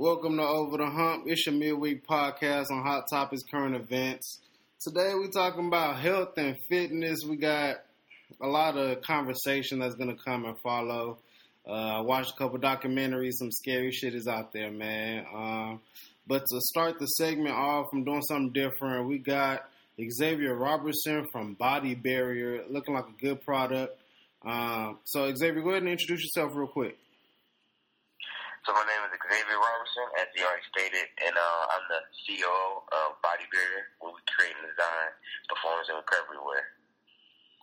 Welcome to Over the Hump. It's your midweek podcast on hot topics, current events. Today we're talking about health and fitness. We got a lot of conversation that's going to come and follow. Uh, I watched a couple documentaries. Some scary shit is out there, man. Um, but to start the segment off, I'm doing something different. We got Xavier Robertson from Body Barrier, looking like a good product. Um, so Xavier, go ahead and introduce yourself real quick. So my name is Xavier Robertson, as you already stated, and uh, I'm the CEO of Body Barrier, where we create and design performance and recovery wear.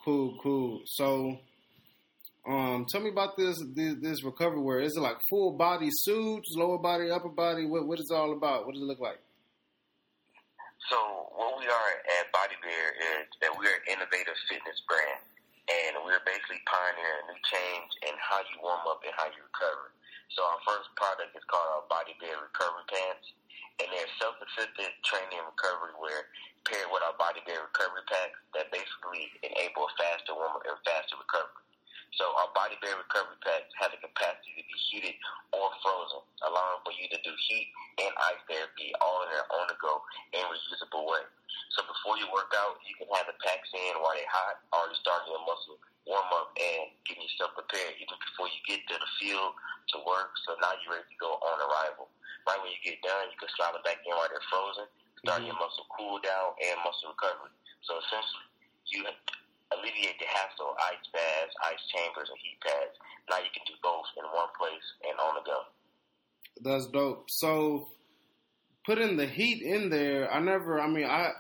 Cool, cool. So, um, tell me about this, this this recovery wear. Is it like full body suits, lower body, upper body? What what is it all about? What does it look like? So what we are at Body Barrier is that we're an innovative fitness brand, and we're basically pioneering a new change in how you warm up and how you recover. So our first product is called our Body Barrier Recovery Pants, and they're self-assisted training and recovery wear paired with our Body Barrier Recovery Packs that basically enable faster warm and faster recovery. So our Body Barrier Recovery Packs have the capacity to be heated or frozen, allowing for you to do heat and ice therapy all in their on-the-go and reusable way. So before you work out, you can have the packs in while they're hot, already starting your muscle warm up and getting yourself prepared even before you get to the field to work. So now you're ready to go on arrival. Right when you get done, you can slide it back in while they're frozen, start mm-hmm. your muscle cool down and muscle recovery. So essentially, you alleviate the hassle of ice baths, ice chambers, and heat pads. Now you can do both in one place and on the go. That's dope. So putting the heat in there, I never. I mean, I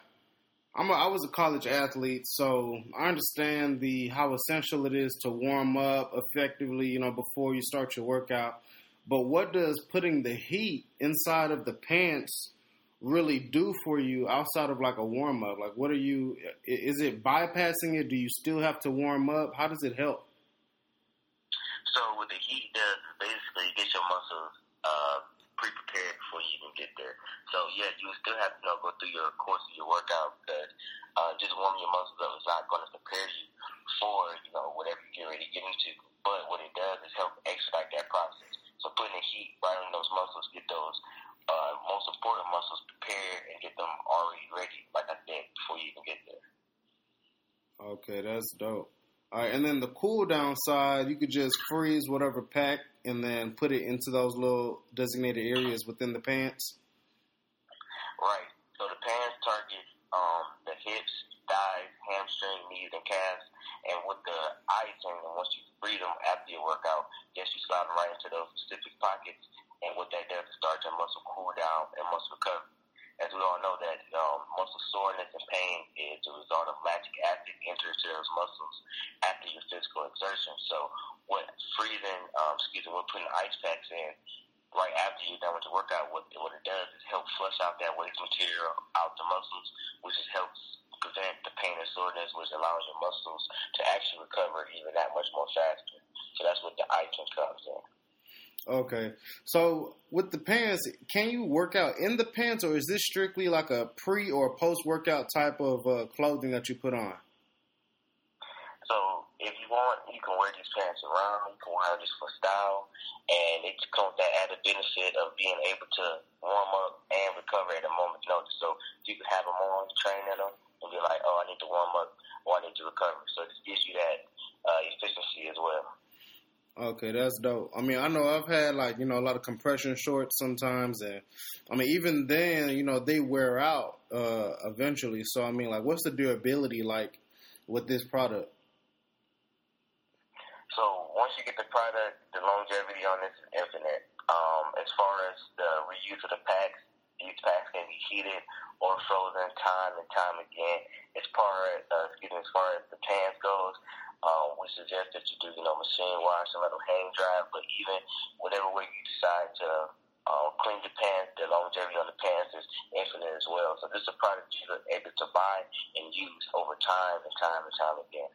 I'm a, I was a college athlete, so I understand the how essential it is to warm up effectively, you know, before you start your workout. But what does putting the heat inside of the pants really do for you outside of like a warm up? Like, what are you? Is it bypassing it? Do you still have to warm up? How does it help? So, what the heat does is basically get your muscles uh, pre-prepared before you even get there. So yeah, you still have to you know, go through your course of your workout because uh, just warming your muscles up is not going to prepare you for you know whatever you're ready to get into. But what it does is help expedite that process. So putting the heat right on those muscles, get those uh, most important muscles prepared and get them already ready, like I said, before you even get there. Okay, that's dope. All right, and then the cool down side, you could just freeze whatever pack and then put it into those little designated areas within the pants? Right. So the pants target um, the hips, thighs, hamstring, knees, and calves. And with the ice, and once you breathe them after your workout, yes, you slide them right into those specific pockets. And what that does is start your muscle cool down and muscle recovery. As we all know that um, muscle soreness and pain is a result of lactic acid enters those muscles after your physical exertion. So what freezing, um, excuse me, what putting ice packs in right after you're done with the workout, what, what it does is help flush out that waste material out the muscles, which just helps prevent the pain and soreness, which allows your muscles to actually recover even that much more faster. So that's what the ice comes in. Okay. So with the pants, can you work out in the pants, or is this strictly like a pre or post workout type of uh, clothing that you put on? So if you want, you can wear these pants around. You can wear just for style, and it comes that added benefit of being able to warm up and recover at a moment's notice. So you can have them on, train in them, and be like, "Oh, I need to warm up, or I need to recover." So it gives you that uh, efficiency as well. Okay, that's dope. I mean, I know I've had like you know a lot of compression shorts sometimes, and I mean even then you know they wear out uh, eventually. So I mean, like, what's the durability like with this product? So once you get the product, the longevity on this is infinite. Um, as far as the reuse of the packs, these packs can be heated or frozen time and time again. As far as, uh, excuse me, as far as the pants goes, um, we suggest that you do, you know, machine wash and let them hang dry. But even whatever way you decide to um, clean your pants, the longevity on the pants is infinite as well. So this is a product you're able to buy and use over time and time and time again.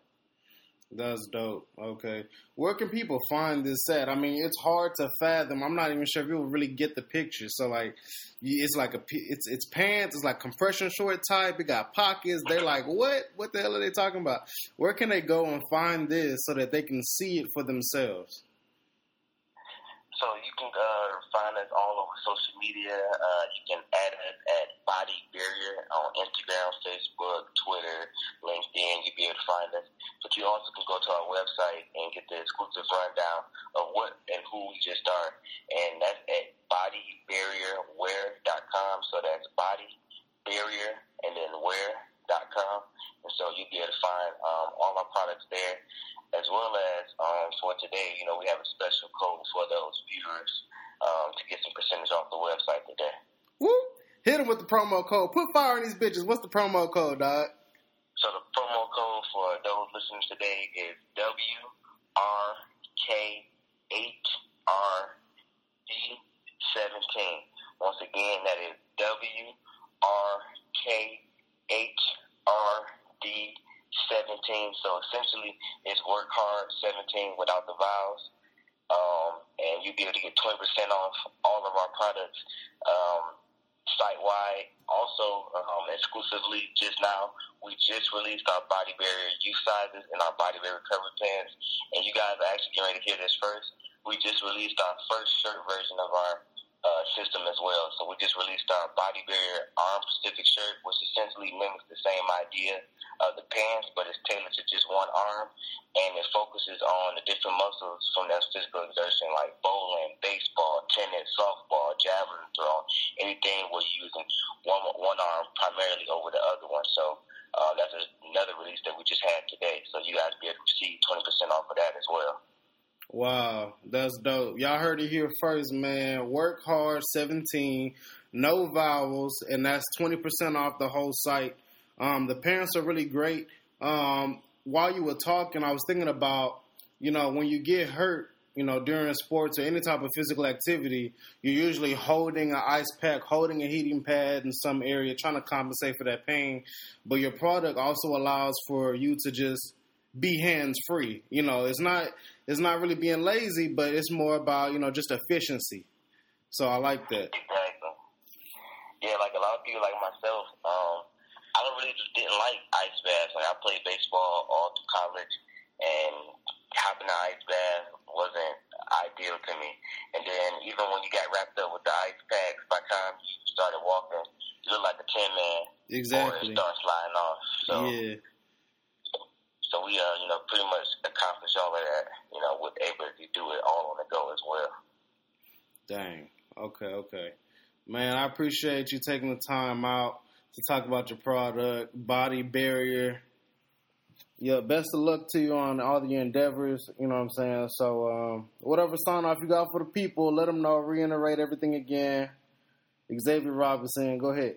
That's dope. Okay. Where can people find this set? I mean, it's hard to fathom. I'm not even sure if people really get the picture. So like, it's like a it's it's pants. It's like compression short type. It got pockets. They're like, what? What the hell are they talking about? Where can they go and find this so that they can see it for themselves? So you can uh, find us all over social media. Uh, you can add us at Body Barrier on Instagram, Facebook, Twitter, LinkedIn. You'll be able to find us. But you also can go to our website and get the exclusive rundown of what and who we just are. And that's at bodybarrierwear.com. So that's body barrier and then wear.com. And so you'll be able to find um, all our products there as well as um, for today, you know, we have a special code for those viewers um, to get some percentage off the website today. Woo! Hit them with the promo code. Put fire in these bitches. What's the promo code, dog? So the promo code for those listeners today is W R K eight R D seventeen. Once again, that is W R K H R D 17. So essentially, it's work hard 17 without the vowels. Um, and you'll be able to get 20% off all of our products um, site wide. Also, um, exclusively just now, we just released our body barrier youth sizes and our body barrier recovery pants. And you guys are actually getting ready to hear this first. We just released our first shirt version of our uh, system as well. So we just released our body barrier arm specific shirt, which essentially mimics the same idea of the pants, but it's tailored to just one arm, and it focuses on the different muscles from that physical exertion, like bowling, baseball, tennis, softball, javelin throw, anything we're using one one arm primarily over the other one. So. Uh, that's another release that we just had today, so you guys be able to see 20% off of that as well. Wow, that's dope. Y'all heard it here first, man. Work hard, 17, no vowels, and that's 20% off the whole site. Um, the parents are really great. Um, while you were talking, I was thinking about, you know, when you get hurt, you know, during sports or any type of physical activity, you're usually holding an ice pack, holding a heating pad in some area, trying to compensate for that pain. But your product also allows for you to just be hands free. You know, it's not it's not really being lazy, but it's more about you know just efficiency. So I like that. Exactly. Yeah, like a lot of people like myself, um, I don't really just didn't like ice baths. Like I played baseball all through college, and hopping the ice bath wasn't ideal to me. And then even when you got wrapped up with the ice packs, by the time you started walking, you look like a tin man. Exactly. Or it starts sliding off. So yeah. So we, uh, you know, pretty much accomplished all of that, you know, with able to do it all on the go as well. Dang. Okay, okay. Man, I appreciate you taking the time out to talk about your product, Body Barrier. Yeah, best of luck to you on all your endeavors. You know what I'm saying? So, um, whatever sign off you got for the people, let them know, reiterate everything again. Xavier Robinson, go ahead.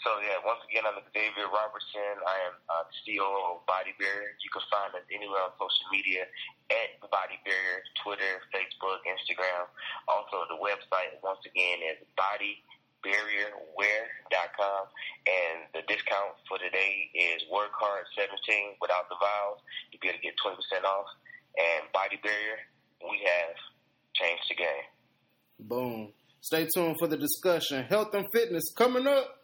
So yeah, once again, I'm Xavier Robertson. I am uh, the CEO of Body Barrier. You can find us anywhere on social media at Body Barrier, Twitter, Facebook, Instagram. Also, the website once again is bodybarrierwear.com, and the discount for today is Work Hard 17 without the vowels. You'll be able to get 20% off. And Body Barrier, we have changed the game. Boom. Stay tuned for the discussion. Health and fitness coming up.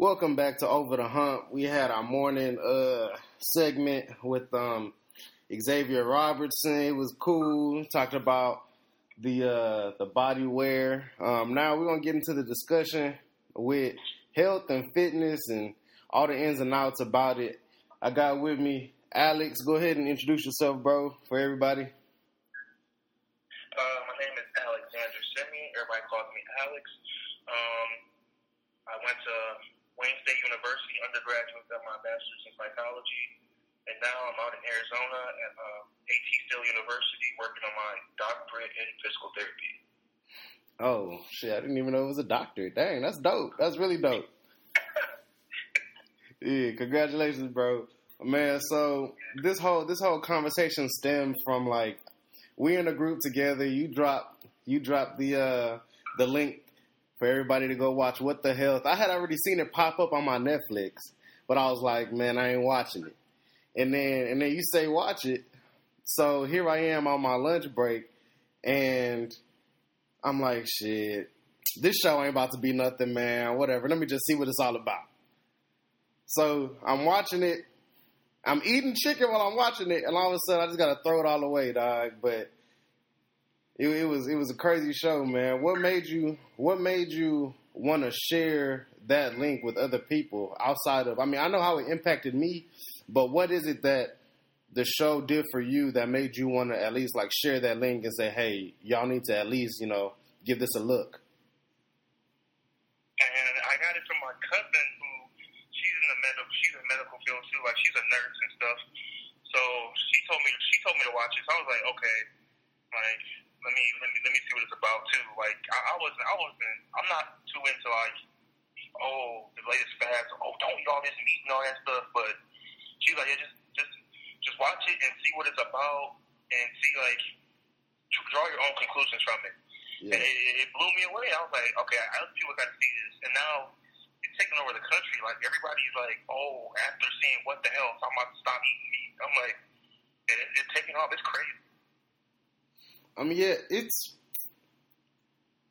Welcome back to Over the Hump. We had our morning uh, segment with um, Xavier Robertson. It was cool. Talked about the uh, the body wear. Um, now we're gonna get into the discussion with health and fitness and all the ins and outs about it. I got with me Alex. Go ahead and introduce yourself, bro, for everybody. Uh, my name is Alexander Simeon. Everybody calls me Alex. Um, I went to Wayne State University undergraduate, got my master's in psychology, and now I'm out in Arizona at uh, AT Still University working on my doctorate in physical therapy. Oh shit! I didn't even know it was a doctorate. Dang, that's dope. That's really dope. yeah, congratulations, bro. Man, so this whole this whole conversation stemmed from like we in a group together. You drop you drop the uh the link for everybody to go watch What the Health. I had already seen it pop up on my Netflix, but I was like, man, I ain't watching it. And then and then you say watch it. So here I am on my lunch break and I'm like, shit, this show ain't about to be nothing, man. Whatever. Let me just see what it's all about. So I'm watching it I'm eating chicken while I'm watching it, and all of a sudden I just gotta throw it all away, dog. But it, it was it was a crazy show, man. What made you What made you want to share that link with other people outside of? I mean, I know how it impacted me, but what is it that the show did for you that made you want to at least like share that link and say, "Hey, y'all need to at least you know give this a look." And I got it from my cousin who she's in the medical she's in medical field too, like she's a nurse and stuff. So she told me she told me to watch it. So I was like, okay, like let me let me let me see what it's about too. Like I, I wasn't I wasn't I'm not too into like oh the latest fads. Oh don't eat all this meat and all that stuff. But she's like yeah just just just watch it and see what it's about and see like draw your own conclusions from it. Yeah. And it, it blew me away. I was like, okay, other people got to see this, and now it's taking over the country. Like everybody's like, oh, after seeing what the health, so I'm about to stop eating meat. I'm like, it, it's taking off. It's crazy. I mean, yeah, it's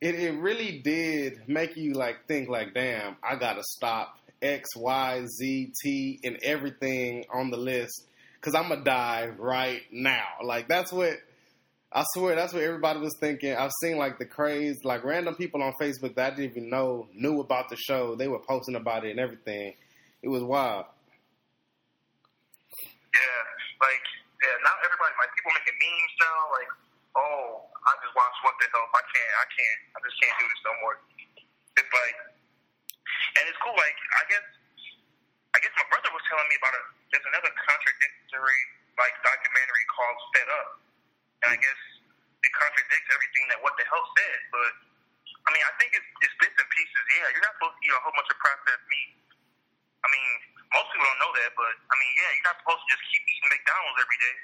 it it really did make you like think like, damn, I gotta stop X, Y, Z, T, and everything on the list because I'm gonna die right now. Like that's what I swear that's what everybody was thinking. I've seen like the craze, like random people on Facebook that I didn't even know knew about the show. They were posting about it and everything. It was wild. Yeah, like yeah. Now everybody like people making memes now. Like, oh, I just watched What the Health. I can't. I can't. I just can't do this no more. It's like, and it's cool. Like, I guess, I guess my brother was telling me about a. There's another contradictory like documentary called Fed Up and I guess it contradicts everything that what the health said. But I mean, I think it's, it's bits and pieces. Yeah, you're not supposed to eat a whole bunch of processed meat. I mean, most people don't know that, but I mean, yeah, you're not supposed to just keep eating McDonald's every day.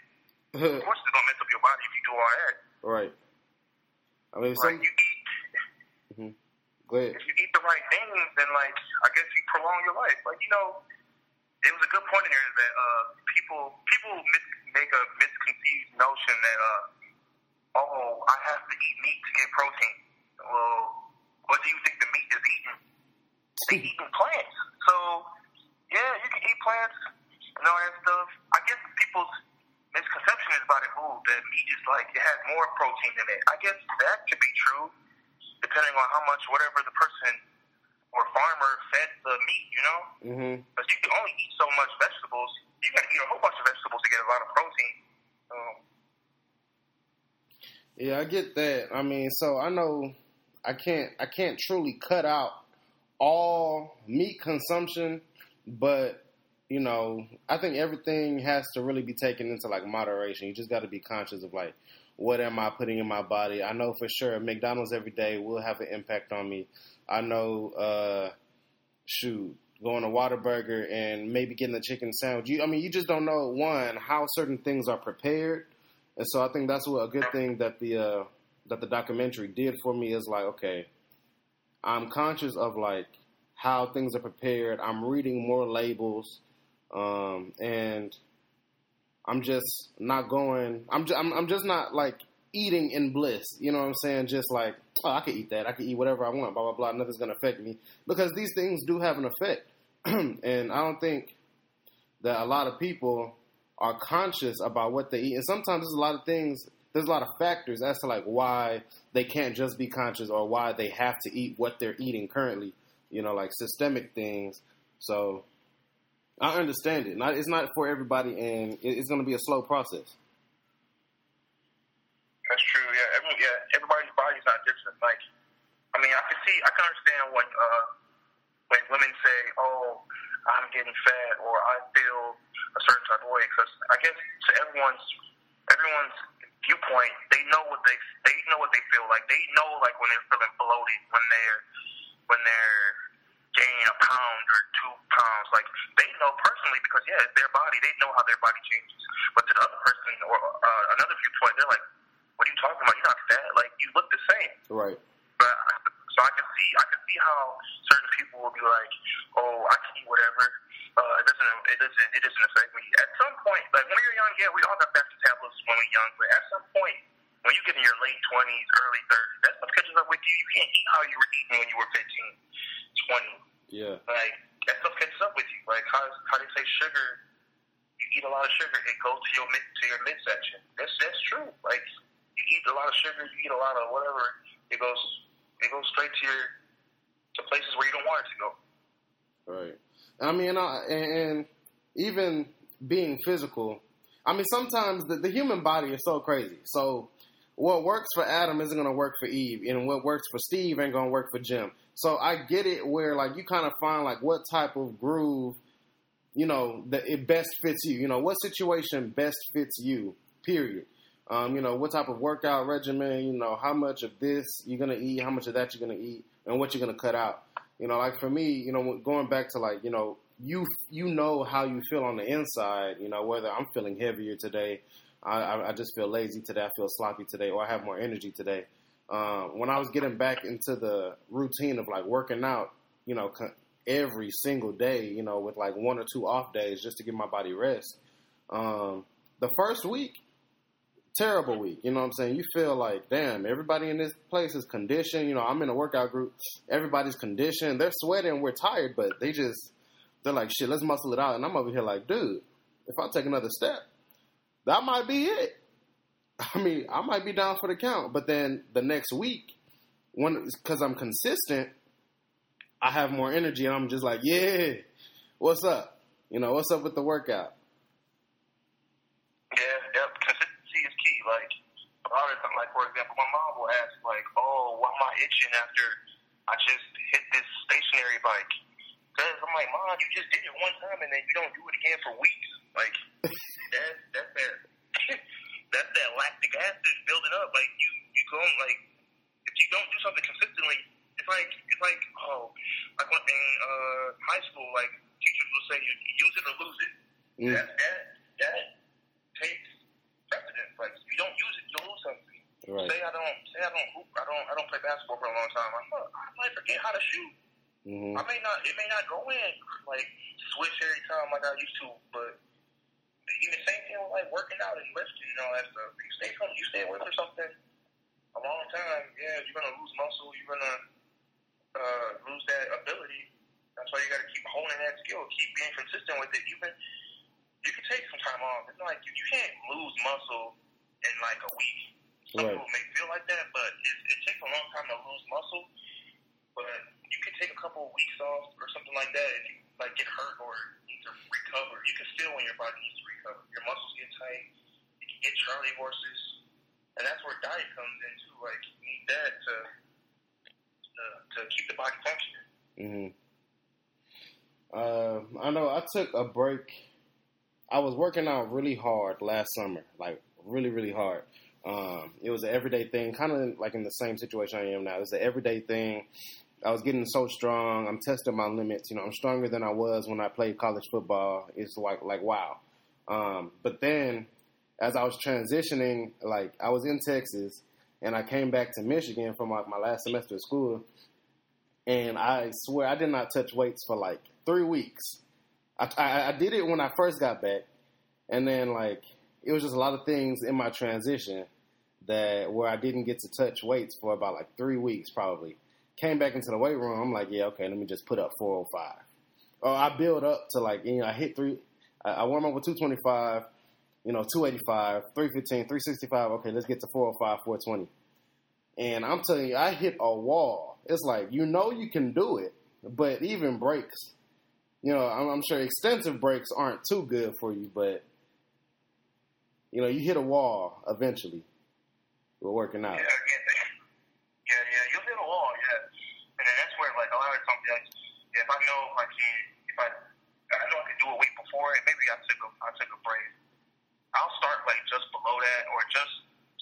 of course, it's gonna mess up your body if you do all that. Right. I mean, like you eat. Mm-hmm. Go ahead. If you eat the right things, then like I guess you prolong your life. Like you know, it was a good point in here that uh, people people mis- make a misconceived notion that uh, oh, I have to eat meat to get protein. Well, what do you think the meat is eating? They eating plants. So yeah, you can eat plants and all that stuff. I guess people's misconception is about it. Oh, that meat is like it has more protein in it. I guess that could be true, depending on how much whatever the person or farmer fed the meat, you know? Mm-hmm. Because you can only eat so much vegetables. You got to eat a whole bunch of vegetables to get a lot of protein. Um, yeah, I get that. I mean, so I know I can't I can't truly cut out all meat consumption, but you know, I think everything has to really be taken into like moderation. You just got to be conscious of like what am I putting in my body. I know for sure McDonald's every day will have an impact on me. I know, uh, shoot, going to Whataburger and maybe getting a chicken sandwich. You, I mean, you just don't know one how certain things are prepared, and so I think that's what a good thing that the uh, that the documentary did for me is like, okay, I'm conscious of like how things are prepared. I'm reading more labels, um, and I'm just not going. I'm just, I'm, I'm just not like eating in bliss. You know what I'm saying? Just like, oh, I could eat that. I could eat whatever I want. Blah blah blah. Nothing's gonna affect me because these things do have an effect, and I don't think that a lot of people are conscious about what they eat. And sometimes there's a lot of things. There's a lot of factors as to like why they can't just be conscious or why they have to eat what they're eating currently. You know, like systemic things. So I understand it. Not, it's not for everybody, and it's going to be a slow process. That's true. Yeah, every, yeah. Everybody's body's not different. Like, I mean, I can see, I can understand when uh, when women say, "Oh, I'm getting fat," or "I feel a certain type of way," because I guess to everyone's everyone's viewpoint, they know what they they know what they feel like. They know like when they're feeling bloated, when they're when they're gaining a pound or two pounds. Like they know personally because yeah, it's their body. They know how their body changes. But to the other person or uh, another viewpoint, they're like, what are you talking about? You're not fat. Like you look the same. Right. But so I can see I can see how certain people will be like, oh, I can eat whatever. Uh, it doesn't it doesn't it doesn't affect me. At some point, like when you're young, yeah, we all got fat metabolism when we're young. But at some point, when you get in your late twenties, early thirties, that stuff catches up with you. You can't eat how you were eating when you were 15, 20. Yeah. Like that stuff catches up with you. Like how how they say sugar, you eat a lot of sugar, it goes to your mid to your midsection. That's that's true. Like you eat a lot of sugar, you eat a lot of whatever, it goes it goes straight to your to places where you don't want it to go. Right. I mean, I, and, and even being physical, I mean, sometimes the, the human body is so crazy. So what works for Adam isn't going to work for Eve, and what works for Steve ain't going to work for Jim. So I get it where like you kind of find like what type of groove, you know, that it best fits you. You know, what situation best fits you. Period. Um, you know, what type of workout regimen. You know, how much of this you're gonna eat, how much of that you're gonna eat, and what you're gonna cut out. You know, like for me, you know, going back to like you know, you you know how you feel on the inside. You know, whether I'm feeling heavier today, I, I just feel lazy today, I feel sloppy today, or I have more energy today uh, when I was getting back into the routine of like working out, you know, every single day, you know, with like one or two off days just to give my body rest. Um, the first week, terrible week. You know what I'm saying? You feel like, damn, everybody in this place is conditioned. You know, I'm in a workout group. Everybody's conditioned. They're sweating. We're tired, but they just, they're like, shit, let's muscle it out. And I'm over here like, dude, if I take another step, that might be it. I mean, I might be down for the count, but then the next week, when because I'm consistent, I have more energy, and I'm just like, yeah, what's up? You know, what's up with the workout? Yeah, yep. Consistency is key. Like a lot of times, like for example, my mom will ask, like, "Oh, why am I itching after I just hit this stationary bike?" Because I'm like, "Mom, you just did it one time, and then you don't do it again for weeks." Like that. That's that that's that lactic acid building up. Like you, you go like if you don't do something consistently, it's like it's like oh, like when in uh, high school, like teachers will say you use it or lose it. Mm. That that that takes precedence. Like if you don't use it, you'll lose something. Right. Say I don't say I don't hoop, I don't I don't play basketball for a long time. I'm, I might forget how to shoot. Mm-hmm. I may not it may not go in like switch every time like I used to, but same like working out and lifting, you know, that stuff. You stay from you stay away from something a long time, yeah, you're gonna lose muscle, you're gonna uh, lose that ability. That's why you gotta keep honing that skill, keep being consistent with it. Even you can take some time off. It's like you, you can't lose muscle in like a week. Some right. people may feel like that, but it, it takes a long time to lose muscle. But you can take a couple of weeks off or something like that if you like get hurt or need to recover. You can feel when your body needs to Your muscles get tight. You can get Charlie horses, and that's where diet comes in too. Like you need that to to, to keep the body functioning. Mm-hmm. Uh, I know I took a break. I was working out really hard last summer, like really, really hard. Um, it was an everyday thing, kind of like in the same situation I am now. It's an everyday thing. I was getting so strong. I'm testing my limits. You know, I'm stronger than I was when I played college football. It's like like wow. Um, but then, as I was transitioning, like I was in Texas and I came back to Michigan for my, my last semester of school, and I swear I did not touch weights for like three weeks. I, I, I did it when I first got back, and then like it was just a lot of things in my transition that where I didn't get to touch weights for about like three weeks probably. Came back into the weight room. I'm like, yeah, okay, let me just put up 405. Or I build up to like, you know, I hit three. I, I warm up with 225, you know, 285, 315, 365. Okay, let's get to 405, 420. And I'm telling you, I hit a wall. It's like you know you can do it, but even breaks, you know, I'm, I'm sure extensive breaks aren't too good for you, but you know, you hit a wall eventually. We're working out. Yeah, if I know like if I I know I can do a week before it, maybe I took a I took a break. I'll start like just below that or just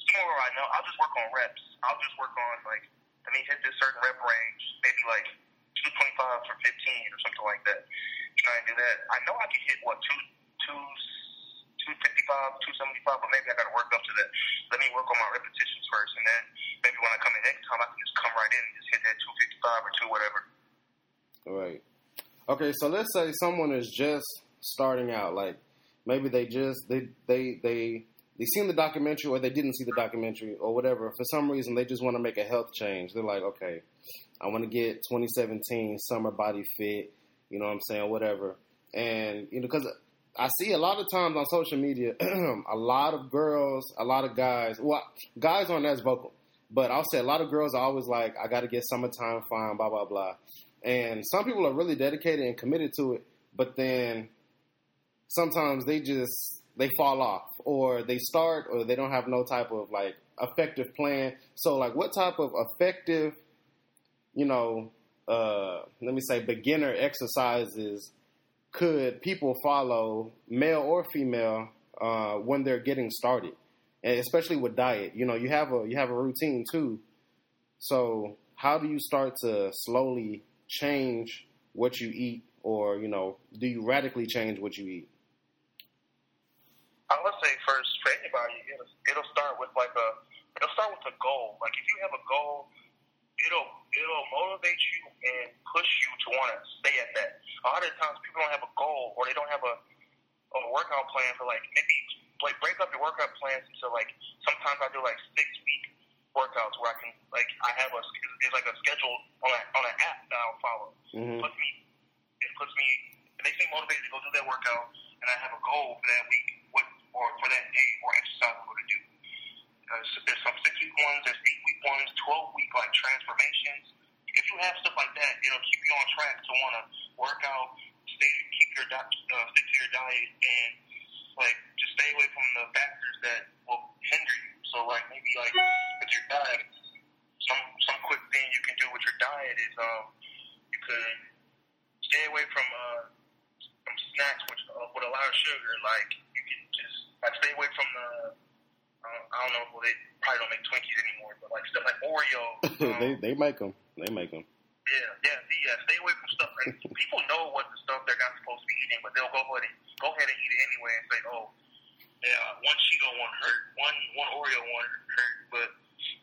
somewhere I know. I'll just work on reps. I'll just work on like let me hit this certain rep range, maybe like two twenty five for fifteen or something like that. Try and do that. I know I can hit what two two. 255, 275, but maybe I got to work up to that. Let me work on my repetitions first, and then maybe when I come in next time, I can just come right in and just hit that 255 or two whatever. Right. Okay, so let's say someone is just starting out, like maybe they just they they they they seen the documentary or they didn't see the documentary or whatever. For some reason, they just want to make a health change. They're like, okay, I want to get 2017 summer body fit. You know what I'm saying? Whatever. And you know, because I see a lot of times on social media, a lot of girls, a lot of guys. Well, guys aren't as vocal, but I'll say a lot of girls are always like, "I got to get summertime fine," blah blah blah. And some people are really dedicated and committed to it, but then sometimes they just they fall off, or they start, or they don't have no type of like effective plan. So, like, what type of effective, you know, uh, let me say, beginner exercises could people follow, male or female, uh, when they're getting started, and especially with diet? You know, you have a you have a routine too. So, how do you start to slowly change what you eat, or you know, do you radically change what you eat? Say first for anybody, it'll, it'll start with like a it'll start with a goal. Like if you have a goal, it'll it'll motivate you and push you to want to stay at that. A lot of times people don't have a goal or they don't have a a workout plan for like maybe like break up your workout plans into like sometimes I do like six week workouts where I can like I have a there's like a schedule on a, on an app that I'll follow. Mm-hmm. Puts me it puts me it makes me motivated to go do that workout and I have a goal for that week or for that day or exercise I'm going to do. Uh, so there's some six week ones, there's eight week ones, twelve week like transformations. If you have stuff like that, it'll keep you on track to want to work out, stay, keep your uh, stick to your diet, and like just stay away from the factors that will hinder you. So like maybe like with your diet, some some quick thing you can do with your diet is um you could stay away from uh from snacks which uh, with a lot of sugar. Like like stay away from the uh, I don't know well they probably don't make Twinkies anymore, but like stuff like Oreos. Um, they they make them. They make them. yeah, yeah, yeah. Stay away from stuff like people know what the stuff they're not supposed to be eating, but they'll go ahead and go ahead and eat it anyway and say, "Oh, yeah, one Cheeto won't hurt, one one Oreo won't hurt." But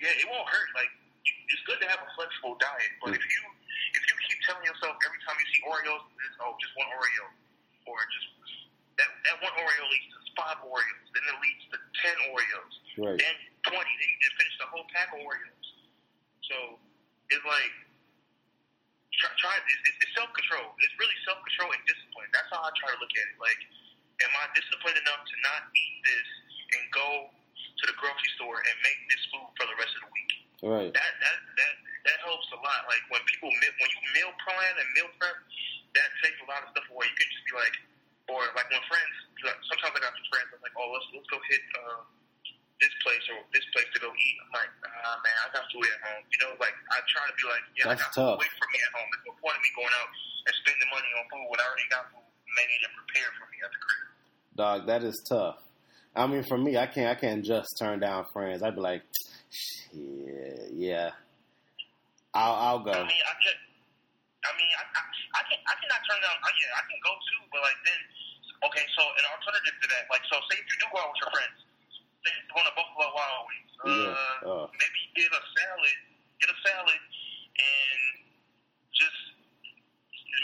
yeah, it won't hurt. Like it's good to have a flexible diet, but if you if you keep telling yourself every time you see Oreos, it's oh just one Oreo, or just that that one Oreo leads to five Oreos, then it leads to ten Oreos, Right. then twenty, then you just finish the whole pack of Oreos. So it's like try, try it's, it's self control. It's really self control and discipline. That's how I try to look at it. Like, am I disciplined enough to not eat this and go to the grocery store and make this food for the rest of the week? Right. That that that that helps a lot. Like when people when you meal plan and meal prep, that takes a lot of stuff away. You can just be like, or like when friends. Sometimes I got some friends. I'm like, oh, let's let's go hit. Uh, this place or this place to go eat. I'm like, ah, man, I got food at home. You know, like I try to be like, yeah, That's I got tough. food wait for me at home. There's no point in me going out and spending money on food when I already got food made and prepared for me at the crib. Dog, that is tough. I mean, for me, I can't. I can't just turn down friends. I'd be like, shit, yeah, I'll, I'll go. I mean, I can, I mean, I, I, I can, I cannot turn down. Uh, yeah, I can go too, but like then, okay. So an alternative to that, like, so say if you do go out with your friends, say you're going to Buffalo Wild Wings, uh, Yeah, uh. maybe get a salad, get a salad, and just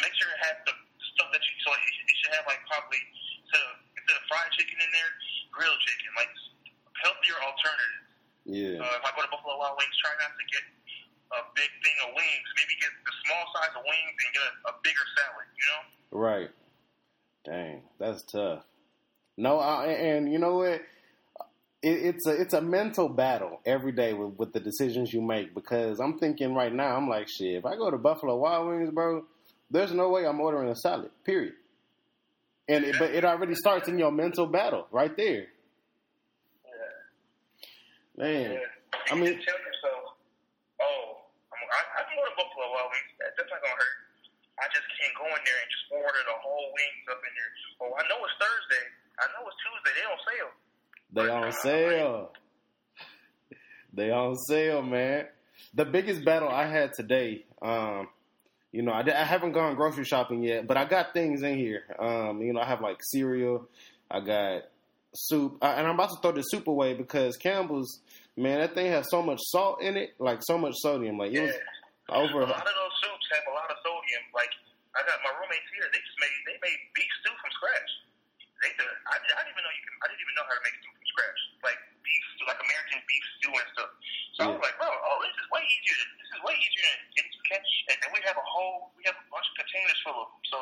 make sure it has the stuff that you. So it, should- should have like probably instead of, instead of fried chicken in there, grilled chicken, like healthier alternatives. Yeah, Uh, if I go to Buffalo Wild Wings, try not to get a big thing of wings. Maybe get the small size of wings and get a, a bigger salad. You know? right. Dang, that's tough. No, I, and you know what? It, it's a it's a mental battle every day with, with the decisions you make because I'm thinking right now I'm like shit. If I go to Buffalo Wild Wings, bro, there's no way I'm ordering a salad. Period. And it, but it already starts in your mental battle right there, Yeah. man. yeah. I mean- tell yourself, oh, I'm, I, I can go to Buffalo Wild Wings. That's not gonna hurt. I just can't go in there and just order the whole wings up in there. Oh, I know it's Thursday. I know it's Tuesday. They don't sell. They on sale. They on sale, man. The biggest battle I had today, um, you know, I, I haven't gone grocery shopping yet, but I got things in here. Um, you know, I have like cereal, I got soup, uh, and I'm about to throw the soup away because Campbell's, man, that thing has so much salt in it, like so much sodium. Like it was Yeah. over. A lot of those soups have a lot of sodium. Like I got my roommates here. They just made they made beef stew from scratch. They did. I, I didn't even know you can. I didn't even know how to make stew from scratch. Like beef stew, like American beef stew and stuff. So I was like, bro, oh, this is way easier. This is way easier than getting some catch. And, and we have a whole, we have a bunch of containers full of them. So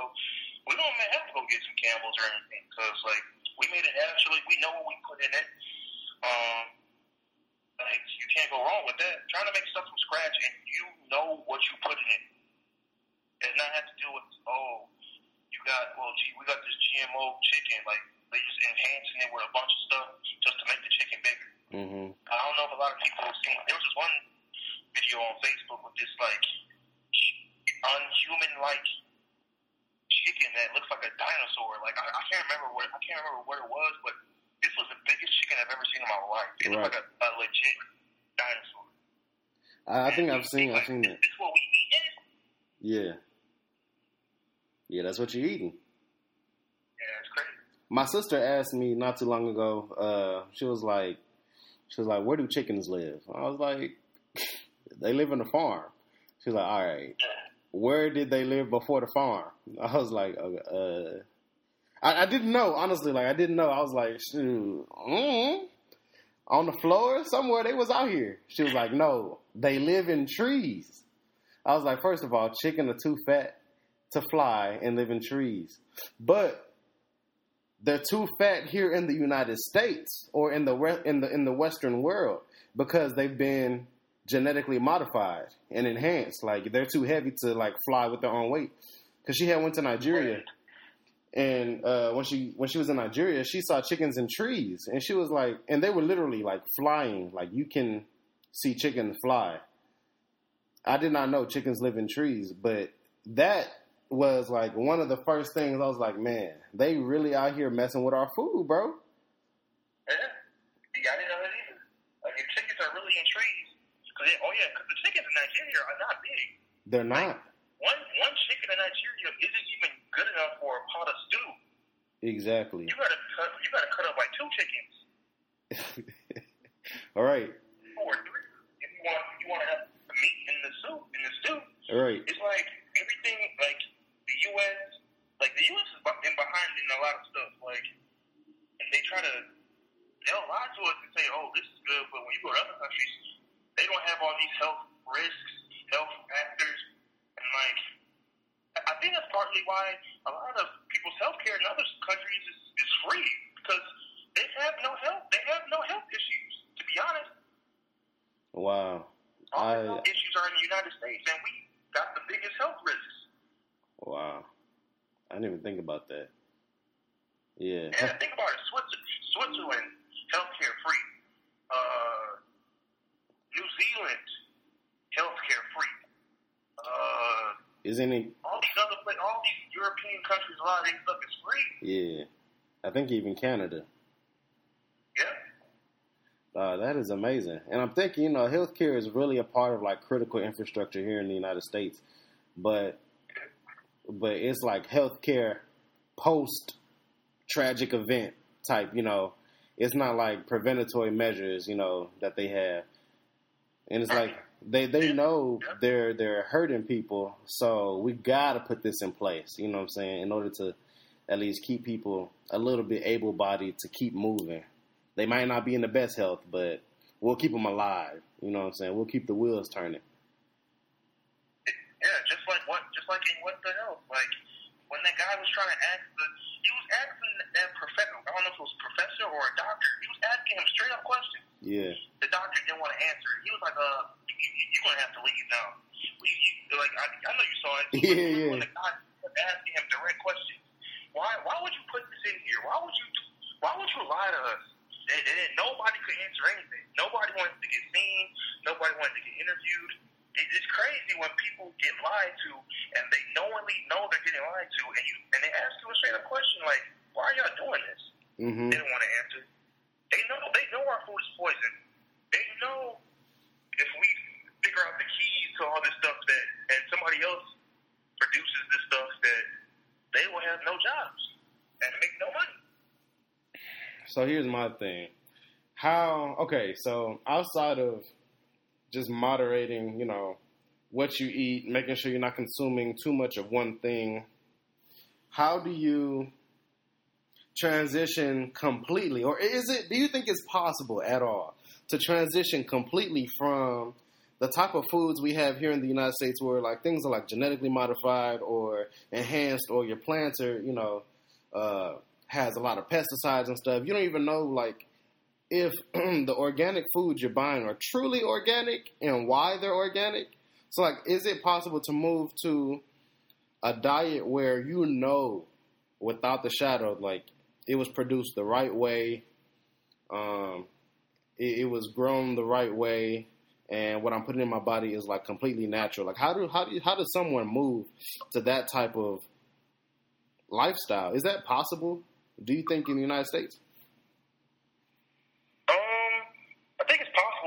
we we don't even have to go get some Campbell's or anything because like we made it naturally. We know what we put in it. Um, like you can't go wrong with that. Trying to make stuff from scratch and you know what you put in it, and not have to deal with oh, you got well, gee, we got this GMO chicken. Like they just enhancing it with a bunch of stuff just to make the chicken bigger. Mm-hmm. I don't know if a lot of people have seen. There was this one video on Facebook with this like unhuman like chicken that looks like a dinosaur. Like I, I can't remember what I can't remember what it was, but this was the biggest chicken I've ever seen in my life. It looked like a, a legit dinosaur. I, I think I've seen I've seen This that. is what we eat. Yeah. Yeah, that's what you're eating. Yeah, it's crazy. My sister asked me not too long ago. Uh, she was like, she was like, "Where do chickens live?" I was like, "They live in a farm." She was like, "All right, where did they live before the farm?" I was like, "Uh, I, I didn't know honestly. Like, I didn't know. I was like, shoot, mm, on the floor somewhere. They was out here." She was like, "No, they live in trees." I was like, first of all, chicken are too fat to fly and live in trees, but they're too fat here in the United States or in the in the in the Western world because they've been genetically modified and enhanced. Like they're too heavy to like fly with their own weight. Because she had went to Nigeria, and uh, when she when she was in Nigeria, she saw chickens in trees, and she was like, and they were literally like flying. Like you can see chickens fly. I did not know chickens live in trees, but that was like one of the first things I was like, man, they really out here messing with our food, bro. Yeah. Yeah, I didn't know that either. Like, if chickens are really in trees, cause they, oh yeah, because the chickens in Nigeria are not big. They're not. One one chicken in Nigeria isn't even good enough for a pot of stew. Exactly. You gotta cut. You gotta cut up like two chickens All right. or three if you want. You want to have the meat in the soup in the stew. All right. It's like everything. Like the U.S. Like the U.S. has been behind in a lot of stuff. Like, and they try to. They'll lie to us and say, "Oh, this is good," but when you go to other countries, they don't have all these health risks, health factors, and like. I I think that's partly why a lot of people's health care in other countries is, is free because they have no health. They have no health issues. To be honest, Wow. all the health issues are in the United States, and we got the biggest health risks. Wow. I didn't even think about that. Yeah. And think about it, Switzerland, Switzerland healthcare free. Uh, New Zealand healthcare free. Uh, Is any? all these other all these European countries, a lot of their stuff is free. Yeah. I think even Canada. Yeah. Uh, that is amazing. And I'm thinking, you know, healthcare is really a part of like critical infrastructure here in the United States, but but it's like healthcare post tragic event type. You know, it's not like preventatory measures. You know that they have, and it's like they they know they're they're hurting people, so we gotta put this in place. You know what I'm saying? In order to at least keep people a little bit able bodied to keep moving. They might not be in the best health, but we'll keep them alive. You know what I'm saying? We'll keep the wheels turning. Yeah, just like what, just like in what the health, like when that guy was trying to ask the, he was asking that professor, I don't know if it was a professor or a doctor, he was asking him straight up questions. Yeah. The doctor didn't want to answer. He was like, uh, you, you, you're gonna have to leave now. You, you, like, I, I know you saw it. Yeah, yeah. When the guy was asking him direct questions, why, why would you put this in here? Why would you, why would you lie to us? And, and nobody could answer anything. Nobody wanted to get seen. Nobody wanted to get interviewed. It, it's crazy when people get lied to and they knowingly know they're getting lied to, and you and they ask you a straight up question like, "Why are y'all doing this?" hmm They don't want to answer. They know they know our food is poison. They know if we figure out the keys to all this stuff that and somebody else produces this stuff that they will have no jobs and make no money. So here's my thing. How okay, so outside of just moderating, you know, what you eat, making sure you're not consuming too much of one thing, how do you transition completely or is it do you think it's possible at all to transition completely from the type of foods we have here in the United States, where like things are like genetically modified or enhanced, or your plants are, you know, uh, has a lot of pesticides and stuff. You don't even know like if the organic foods you're buying are truly organic and why they're organic. So, like, is it possible to move to a diet where you know, without the shadow, like it was produced the right way, um, it, it was grown the right way, and what I'm putting in my body is like completely natural. Like, how do how do how does someone move to that type of lifestyle? Is that possible? Do you think in the United States?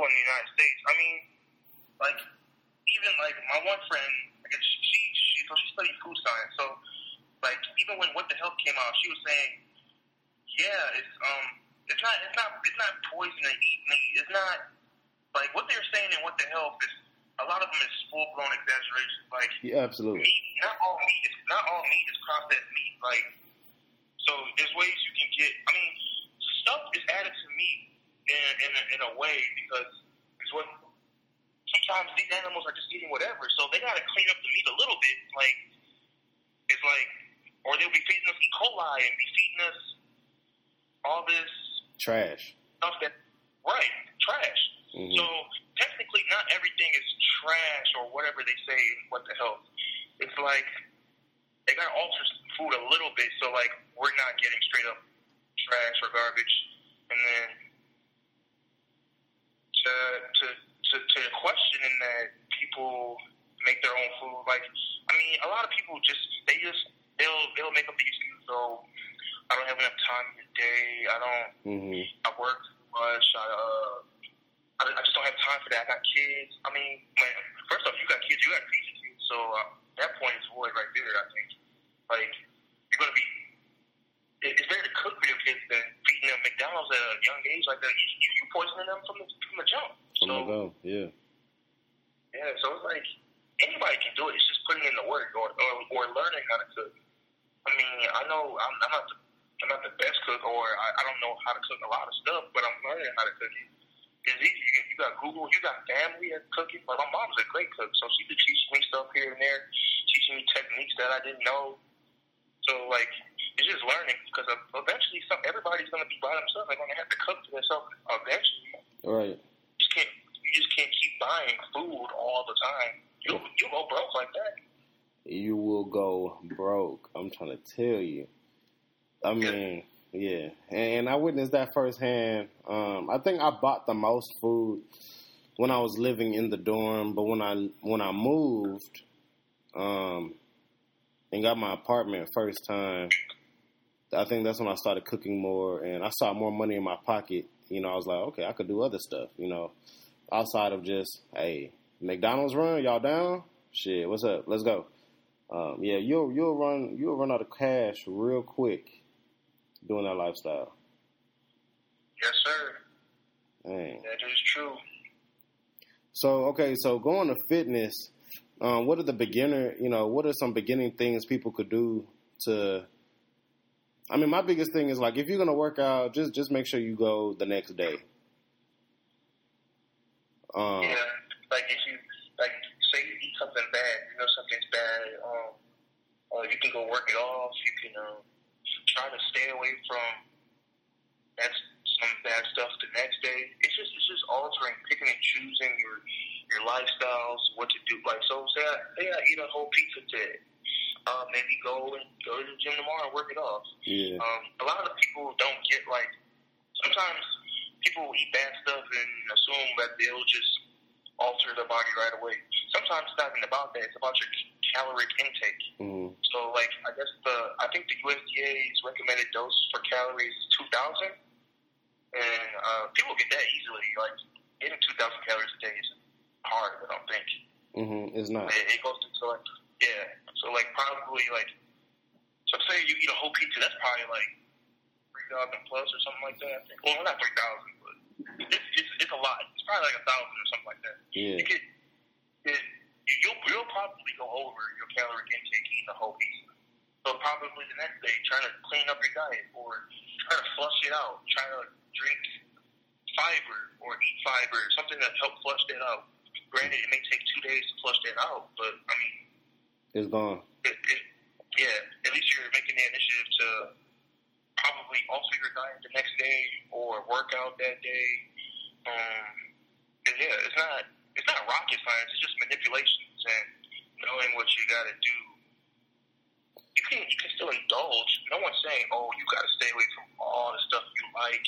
In the United States. I mean, like even like my one friend, I guess she she so she studied food science. So like even when What the Health came out, she was saying, yeah, it's um, it's not it's not it's not poison to eat meat. It's not like what they're saying in What the Health is a lot of them is full blown exaggeration. Like Yeah, absolutely. meat, not all meat is not all meat is processed meat. Like so, there's ways you can get. I mean, stuff is added to meat in in a, in a way because it's what sometimes these animals are just eating whatever, so they got to clean up the meat a little bit. Like it's like, or they'll be feeding us E. coli and be feeding us all this Trash. stuff that right trash. Mhm. So technically, not everything is trash or whatever they say. in What the hell? It's like they got to alter food a little bit, so like we're not getting straight up trash or garbage, and then to to to, to the question in that people make their own food. Like I mean, a lot of people just they just they'll they'll make up these excuses. So I don't have enough time in the day. I don't. hmm I work too much. I uh, I, I just don't have time for that. I got kids. I mean, man, first off, you got kids. You got to feed your kids. So uh, that point is void right there. I think. Like you're gonna be. It- It's better to cook for your kids than feeding them McDonald's at a young age like that. You, you, you poisoning them from the from the jump. Oh my god. Yeah. Yeah, so it's like anybody can do it. It's just putting in the work or or, or learning how to cook. I mean, I know I'm, I'm not the I'm not the best cook, or I, I don't know how to cook a lot of stuff, but I'm learning how to cook it. It's easy. You, you got Google, you got family that cook it. Like my mom's a great cook, so she could teach me stuff here and there, teaching me techniques that I didn't know. So like, it's just learning because eventually, some everybody's gonna be by themselves. They're gonna have to cook for themselves eventually Right. just can't you just can't keep buying food all the time. You you go broke like that. You will go broke. I'm trying to tell you. I mean, yeah, and I witnessed that firsthand. Um, I think I bought the most food when I was living in the dorm, but when I when I moved, um, and got my apartment first time, I think that's when I started cooking more, and I saw more money in my pocket. You know, I was like, okay, I could do other stuff. You know, outside of just hey, McDonald's run, y'all down? Shit, what's up? Let's go. Um, yeah, you'll you'll run you'll run out of cash real quick doing that lifestyle. Yes, sir. Dang. That is true. So okay, so going to fitness, um, what are the beginner? You know, what are some beginning things people could do to? I mean, my biggest thing is like if you're gonna work out, just just make sure you go the next day. Um, yeah, like if you like say you eat something bad, you know something's bad. Um, or you can go work it off. You can um, try to stay away from that's some bad stuff the next day. It's just it's just altering, picking and choosing your your lifestyles, what to do. Like so, say I, say I eat a whole pizza today. Uh, maybe go and go to the gym tomorrow and work it off. yeah, Um, a lot of people don't get like. Sometimes people eat bad stuff and assume that they'll just alter their body right away. Sometimes it's not even about that. It's about your caloric intake. hmm So, like, I guess the I think the USDA's recommended dose for calories is two thousand, and uh, people get that easily. Like, getting two thousand calories a day is hard. I don't think Mm-hmm. It's not. it, it goes into like yeah. So like probably like so say you eat a whole pizza, that's probably like three thousand plus or something like that. I think. Well, not three thousand, but it's, it's it's a lot. It's probably like a thousand or something like that. Yeah, You could it, you'll you'll probably go over your caloric intake eating a whole pizza. So probably the next day, try to clean up your diet or try to flush it out. Try to drink fiber or eat fiber, something that help flush that out. Granted, it may take two days to flush that out, but I mean, it's gone. It, it, yeah, at least you're making the initiative to probably alter your diet the next day or work out that day. Um, yeah, it's not it's not rocket science. It's just manipulations and knowing what you got to do. You can you can still indulge. No one's saying, oh, you got to stay away from all the stuff you like.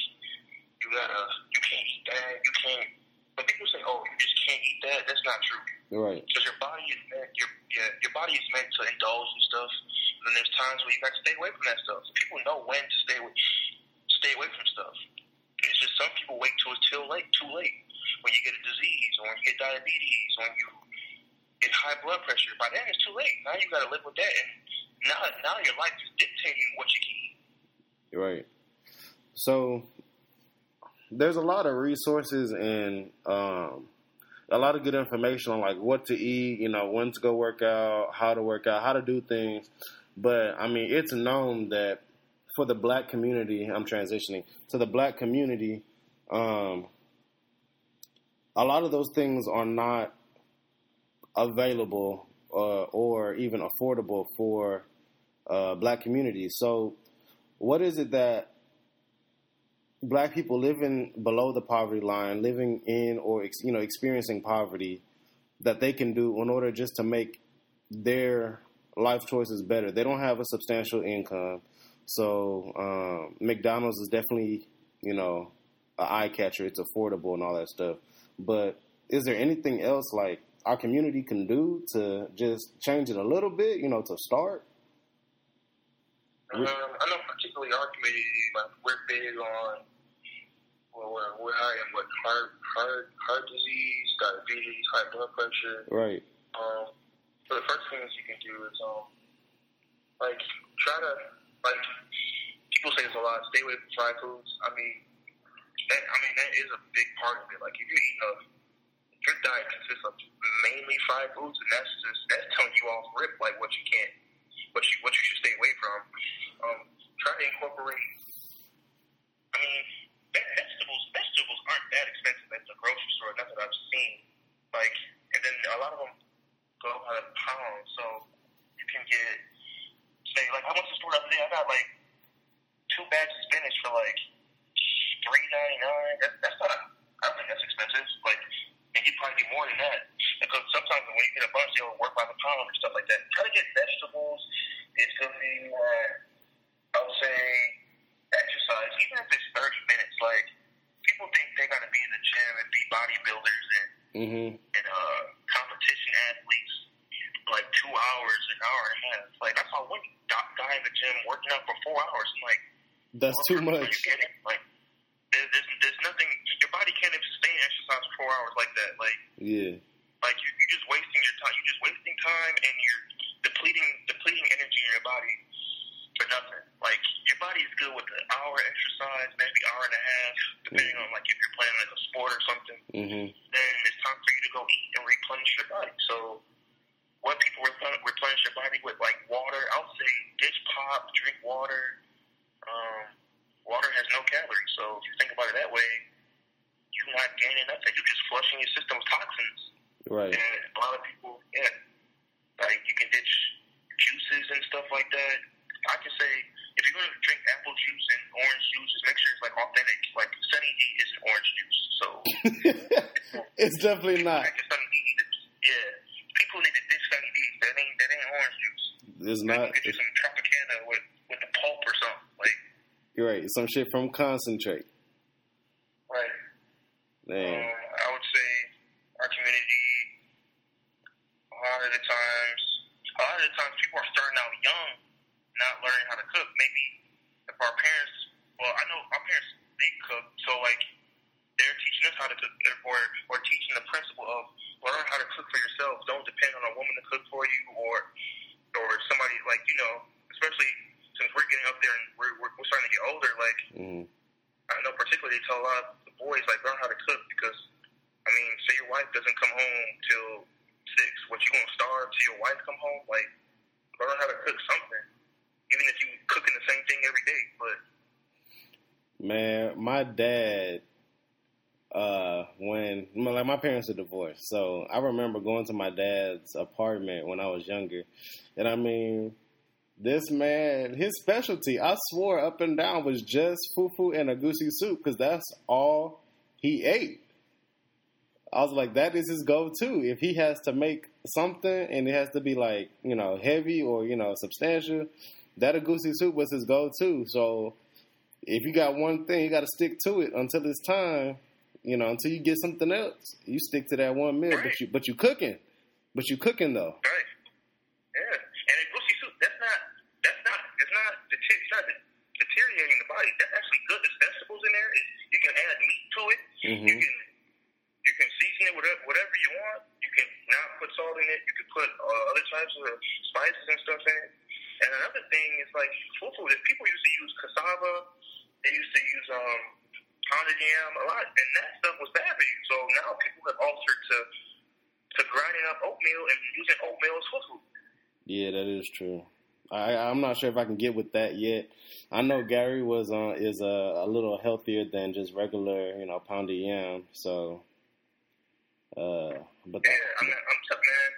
You gotta you can't eat that. You can't. But people say, oh, you just can't eat that. That's not true. Right. Because your body is meant your yeah, your body is meant to indulge in stuff. And then there's times where you got to stay away from that stuff. People know when to stay away, stay away from stuff. It's just some people wait till it's too late. Too late. When you get a disease, or when you get diabetes, or when you get high blood pressure, by then it's too late. Now you got to live with that, and now now your life is dictating what you can eat. Right. So there's a lot of resources and um, a lot of good information on like what to eat, you know, when to go work out, how to work out, how to do things. But I mean, it's known that for the black community, I'm transitioning to the black community. Um, a lot of those things are not available uh, or even affordable for uh, black communities. So, what is it that black people living below the poverty line, living in or you know experiencing poverty, that they can do in order just to make their life choices better? They don't have a substantial income, so um, McDonald's is definitely you know an eye catcher. It's affordable and all that stuff. But is there anything else like our community can do to just change it a little bit? You know, to start. Um, I know particularly our community, like we're big on well, we're, we're high in what heart heart heart disease, diabetes, high blood pressure. Right. Um, so the first things you can do is um, like try to like people say it's a lot. Stay away from fried foods. I mean, that I mean that is a big part of it. Like if you're eating a if your diet consists of mainly fried foods, and that's just that's telling you off rip like what you can't, what you what you should stay away from. Um, try to incorporate. I mean, vegetables vegetables aren't that expensive at the grocery store. Not that I've seen. Like, and then a lot of them go by the pound, so you can get say like I went to the store the other day. I got like two bags of spinach for like three ninety nine. That's that's not. I don't think that's expensive. Like, and you probably get more than that because sometimes when you get a bunch, they'll work by the pound or stuff like that. Try to get vegetables. It's gonna be. Uh, say exercise, even if it's 30 minutes. Like, people think they got to be in the gym and be bodybuilders and, mm-hmm. and uh, competition athletes like two hours, an hour and a half. Like, I saw one guy in the gym working out for four hours. I'm like, that's too much. Like, there's, there's, there's nothing, your body can't even sustain exercise for four hours like that. Like, yeah. Like, you, you're just wasting your time. You're just wasting time and you're depleting, depleting energy in your body for nothing. Like your body is good with an hour exercise, maybe hour and a half, depending mm-hmm. on like if you're playing like a sport or something. Mm-hmm. Then it's time for you to go eat and replenish your body. So what people replenish your body with, like water, I'll say dish pop, drink water. Um, water has no calories, so if you think about it that way, you're not gaining nothing. You're just flushing your system with toxins. Right. And a lot of people, yeah, like you can ditch juices and stuff like that I can say if you're going to drink apple juice and orange juice, just make sure it's like authentic. Like Sunny D is orange juice, so it's definitely not. Like yeah, people need to ditch Sunny D. That ain't that ain't orange juice. It's not. Get you some Tropicana with with the pulp or something. Like you're right, some shit from concentrate. Right. Man. Um, I would say our community, a lot of the times, a lot of the times people are starting out young not learning how to cook. Maybe if our parents, well, I know our parents they cook, so like they're teaching us how to cook, or or teaching the principle of learn how to cook for yourself. Don't depend on a woman to cook for you, or or somebody like you know, especially since we're getting up there and we're we're, we're starting to get older. Like mm. I know, particularly they tell a lot of the boys like learn how to cook because I mean, say your wife doesn't come home till six, what you gonna starve till your wife come home? Like learn how to cook something even if you cooking the same thing every day. But man, my dad, uh, when and like my parents are divorced, so I remember going to my dad's apartment when I was younger, and I mean, this man, his specialty, I swore up and down was just fufu and egusi soup because that's all he ate. I was like, that is his go-to. If he has to make something and it has to be like, you know, heavy or you know substantial, that egusi soup was his go-to. So if you got one thing, you got to stick to it until it's time. You know, until you get something else, you stick to that one meal. Right. But you, but you cooking, but you cooking though. Right. Yeah. And egusi soup, that's not, that's not, it's not, it's not deteriorating the body. That's actually good. There's vegetables in there. You can add meat to it. hmm You can, you can season it whatever, whatever you want. You can not put salt in it. You can put uh, other types of spices and stuff in it. And another thing is like fufu. That people used to use cassava. They used to use um, pounded yam a lot, and that stuff was bad for you. So now people have altered to to grinding up oatmeal and using oatmeal as fufu. Yeah, that is true. I, I'm not sure if I can get with that yet. I know garri was uh, is a, a little healthier than just regular, you know, pounded yam. So, uh, but Yeah, I'm, not, I'm tough, man.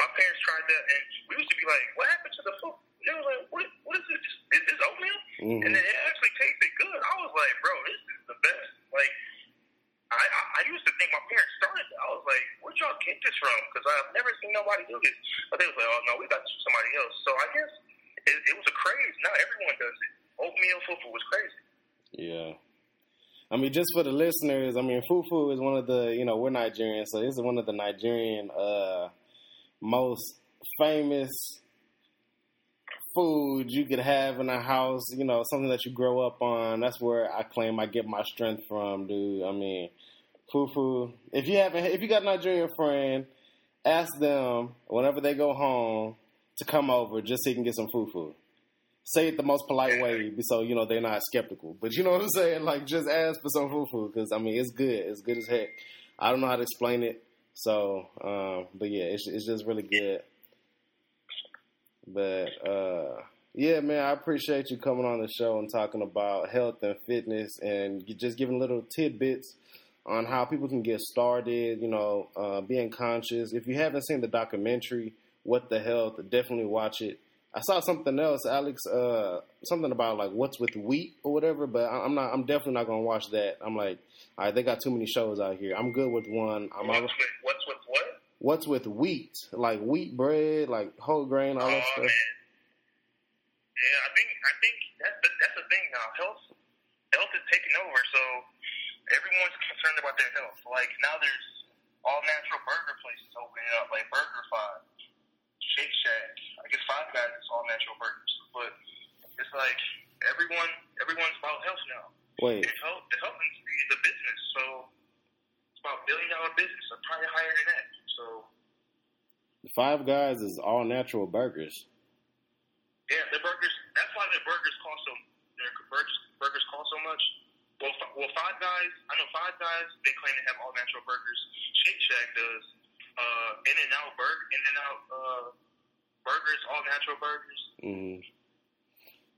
My parents tried that, and we used to be like, "What happened to the food?" They was like, "What? What is this? Is this oatmeal?" mhm. And then it actually tasted I was like, "Bro, this is the best." Like, I I, I used to think my parents started. I was like, "Where'd y'all get this from?" Because I've never seen nobody do this. But they was like, "Oh no, we got this from somebody else." So I guess it, it was a craze. Now everyone does it. Oatmeal fufu was crazy. Yeah. I mean, just for the listeners, I mean, fufu is one of the, you know, we're Nigerian, so this is one of the Nigerian uh, most famous foods you could have in a house, you know, something that you grow up on. That's where I claim I get my strength from, dude. I mean, fufu. If you haven't, if you got a Nigerian friend, ask them whenever they go home to come over just so you can get some fufu say it the most polite way so you know they're not skeptical. But you know what I'm saying? Like just ask for some fufu because I mean it's good. It's good as heck. I don't know how to explain it. So, um, but yeah, it's it's just really good. But uh, yeah, man, I appreciate you coming on the show and talking about health and fitness and just giving little tidbits on how people can get started. You know, uh, being conscious. If you haven't seen the documentary, "What the Health," definitely watch it. I saw something else, Alex. Uh, something about like what's with wheat or whatever. But I- I'm not. I'm definitely not gonna watch that. I'm like, all right, they got too many shows out here. I'm good with one. I'm What's all, with what's with? What's with wheat, like wheat bread, like whole grain, all that oh stuff. man. Yeah, I think I think that's the, that's the thing now. Health health is taking over, so everyone's concerned about their health. Like now, there's all natural burger places opening up, like BurgerFi, Shake Shack. I guess Five Guys is all natural burgers, but it's like everyone everyone's about health now. Wait, The health the health industry is a business, so it's about a billion dollar business, or probably higher than that. So Five Guys is all natural burgers. Yeah, their burgers. That's why their burgers cost so. Their burgers burgers cost so much. Well, fi- well, Five Guys. I know Five Guys. They claim to have all natural burgers. Shake Shack does. Uh, In and Out Burger. In and Out uh, Burgers. All natural burgers. Mm.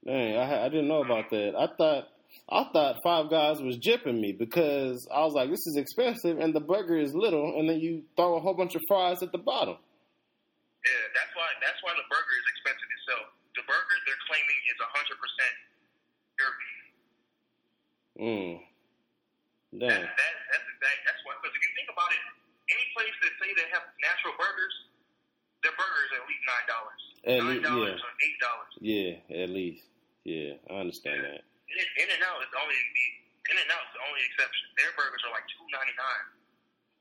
Dang, I, I didn't know about that. I thought I thought Five Guys was jipping me because I was like, this is expensive and the burger is little, and then you throw a whole bunch of fries at the bottom. Yeah, that's why. That's why the burger is expensive itself. The burger they're claiming is hundred percent pure beef. Mm. That, Dang. that, that's exact. That's why. Because if you think about it, any place that say they have natural burgers, their burger is at least nine dollars. At Nine least, dollars yeah. or eight dollars. Yeah, at least. Yeah, I understand that. In, in and Out is only the In and Out is the only exception. Their burgers are like two ninety nine.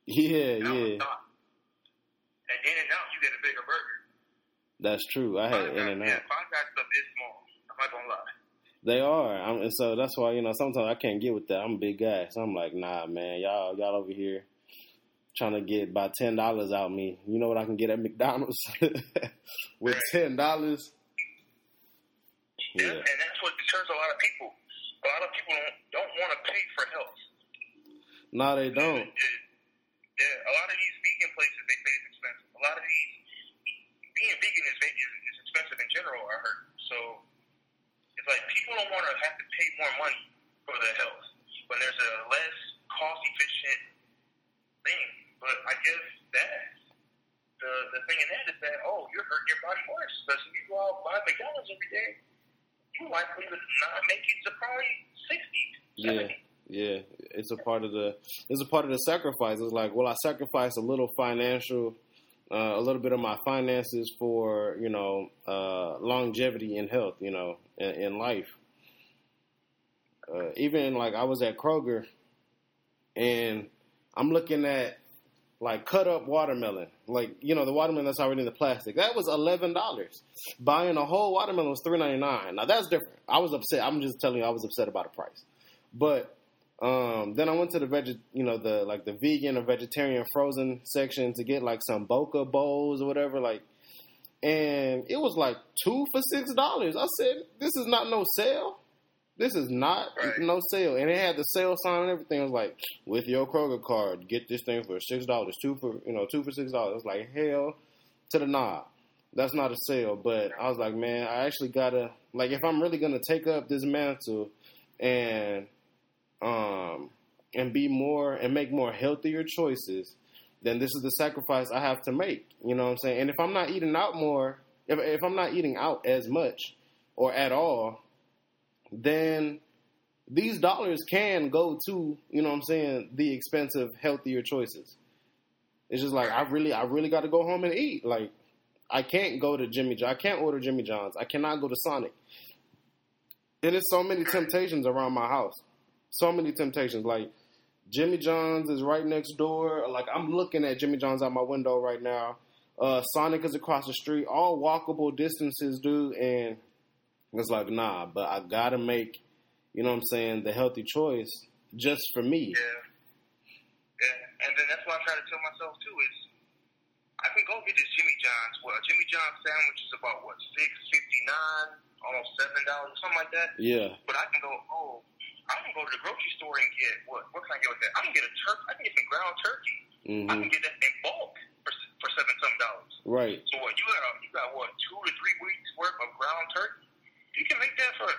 Yeah, yeah, And In and Out, you get a bigger burger. that's true. I had In and Yeah, Out. Five Guys stuff is small. I'm not gonna lie. They are, I'm, and so that's why you know sometimes I can't get with that. I'm a big guy, so I'm like, nah, man, y'all y'all over here trying to get about ten dollars out of me. You know what I can get at McDonald's with ten dollars? Yeah. Yeah, And that's what deters a lot of people. A lot of people don't don't want to pay for health. no, they don't. Yeah, a lot of these vegan places they say it's expensive. A lot of these being vegan is is, is expensive in general. I heard so. It's like people don't want to have to pay more money for their health when there's a less cost efficient thing. But I guess that the the thing in that is that oh, you're hurting your body worse because if you go out buy McDonald's every day, you likely to not make it to probably sixty. Yeah, yeah. It's a part of the it's a part of the sacrifice. It's like, well, I sacrifice a little financial, uh, a little bit of my finances for you know uh, longevity and health, you know, in, in life. Uh, even like I was at Kroger, and I'm looking at like cut up watermelon, like you know the watermelon that's already in the plastic. That was eleven dollars. Buying a whole watermelon was three ninety nine. Now that's different. I was upset. I'm just telling you, I was upset about the price. But um, then I went to the veg, you know, the like the vegan or vegetarian frozen section to get like some Boca bowls or whatever, like, and it was like two for six dollars. I said, this is not no sale. This is not Right. no sale, and it had the sale sign and everything. It was like, with your Kroger card, get this thing for six dollars, two for you know, two for six dollars. It's like hell to the nah. That's not a sale, but I was like, man, I actually gotta like if I'm really gonna take up this mantle and um and be more and make more healthier choices, then this is the sacrifice I have to make. You know what I'm saying? And if I'm not eating out more, if if I'm not eating out as much or at all, then these dollars can go to, you know what I'm saying, the expensive, healthier choices. It's just like I really I really gotta go home and eat. Like I can't go to Jimmy John. I can't order Jimmy John's. I cannot go to Sonic. And there's so many temptations around my house. So many temptations. Like Jimmy John's is right next door. Like I'm looking at Jimmy John's out my window right now. Uh, Sonic is across the street. All walkable distances, dude. And it's like, nah, but I gotta make, you know what I'm saying, the healthy choice just for me. Yeah. Yeah. And then that's what I try to tell myself too is I can go get this Jimmy John's. Well, a Jimmy John's sandwich is about what six fifty nine, almost seven dollars, something like that. Yeah. But I can go. Oh, I can go to the grocery store and get what? What can I get with that? I can get a turkey. I can get some ground turkey. I hmm can get that in bulk for for seven some dollars. Right. So what? You got you got what? Two to three weeks worth of ground turkey. You can make that for.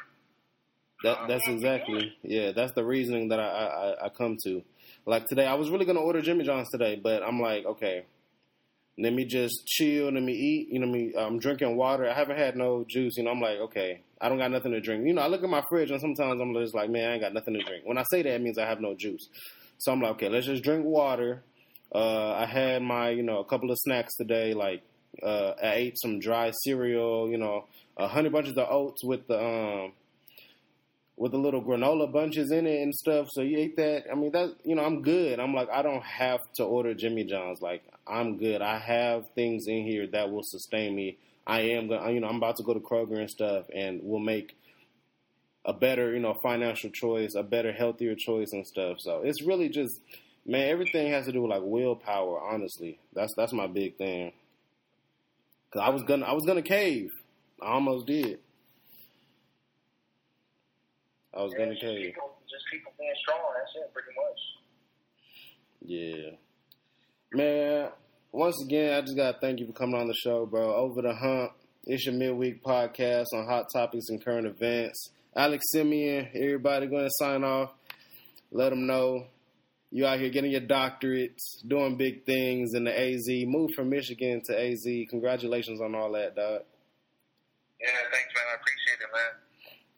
That uh, that's exactly yeah. That's the reasoning that I, I I come to. Like today, I was really gonna order Jimmy John's today, but I'm like, okay, let me just chill, let me eat. You know, me I'm drinking water. I haven't had no juice. You know, I'm like, okay, I don't got nothing to drink. You know, I look at my fridge and sometimes I'm just like, man, I ain't got nothing to drink. When I say that, it means I have no juice. So I'm like, okay, let's just drink water. Uh, I had my you know a couple of snacks today, like uh, I ate some dry cereal, you know, a honey bunches of oats with the um with the little granola bunches in it and stuff. So you ate that. I mean, that you know, I'm good. I'm like, I don't have to order Jimmy John's. Like, I'm good. I have things in here that will sustain me. I am gonna, You know, I'm about to go to Kroger and stuff, and we'll make a better, you know, financial choice, a better, healthier choice and stuff. So it's really just, man, everything has to do with like willpower. Honestly, that's that's my big thing. Cause I was gonna, I was gonna cave. I almost did. I was Yeah, gonna tell you. people, just people being strong. That's it, pretty much. Yeah. Man, once again, I just got to thank you for coming on the show, bro. Over the hump. It's your midweek podcast on hot topics and current events. Alex Simeon, everybody going to sign off. Let them know you out here getting your doctorates, doing big things in the AZ. Move from Michigan to AZ. Congratulations on all that, dog. Yeah, thanks, man. I appreciate it, man.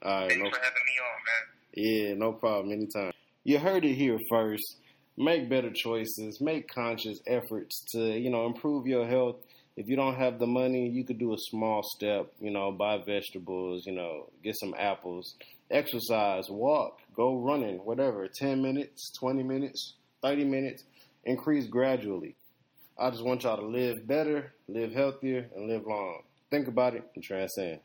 All right, Thanks no for having me on, man. Yeah, no problem. Anytime. You heard it here first. Make better choices. Make conscious efforts to, you know, improve your health. If you don't have the money, you could do a small step. You know, buy vegetables. You know, get some apples. Exercise, walk, go running, whatever. Ten minutes, twenty minutes, thirty minutes. Increase gradually. I just want y'all to live better, live healthier, and live long. Think about it and transcend.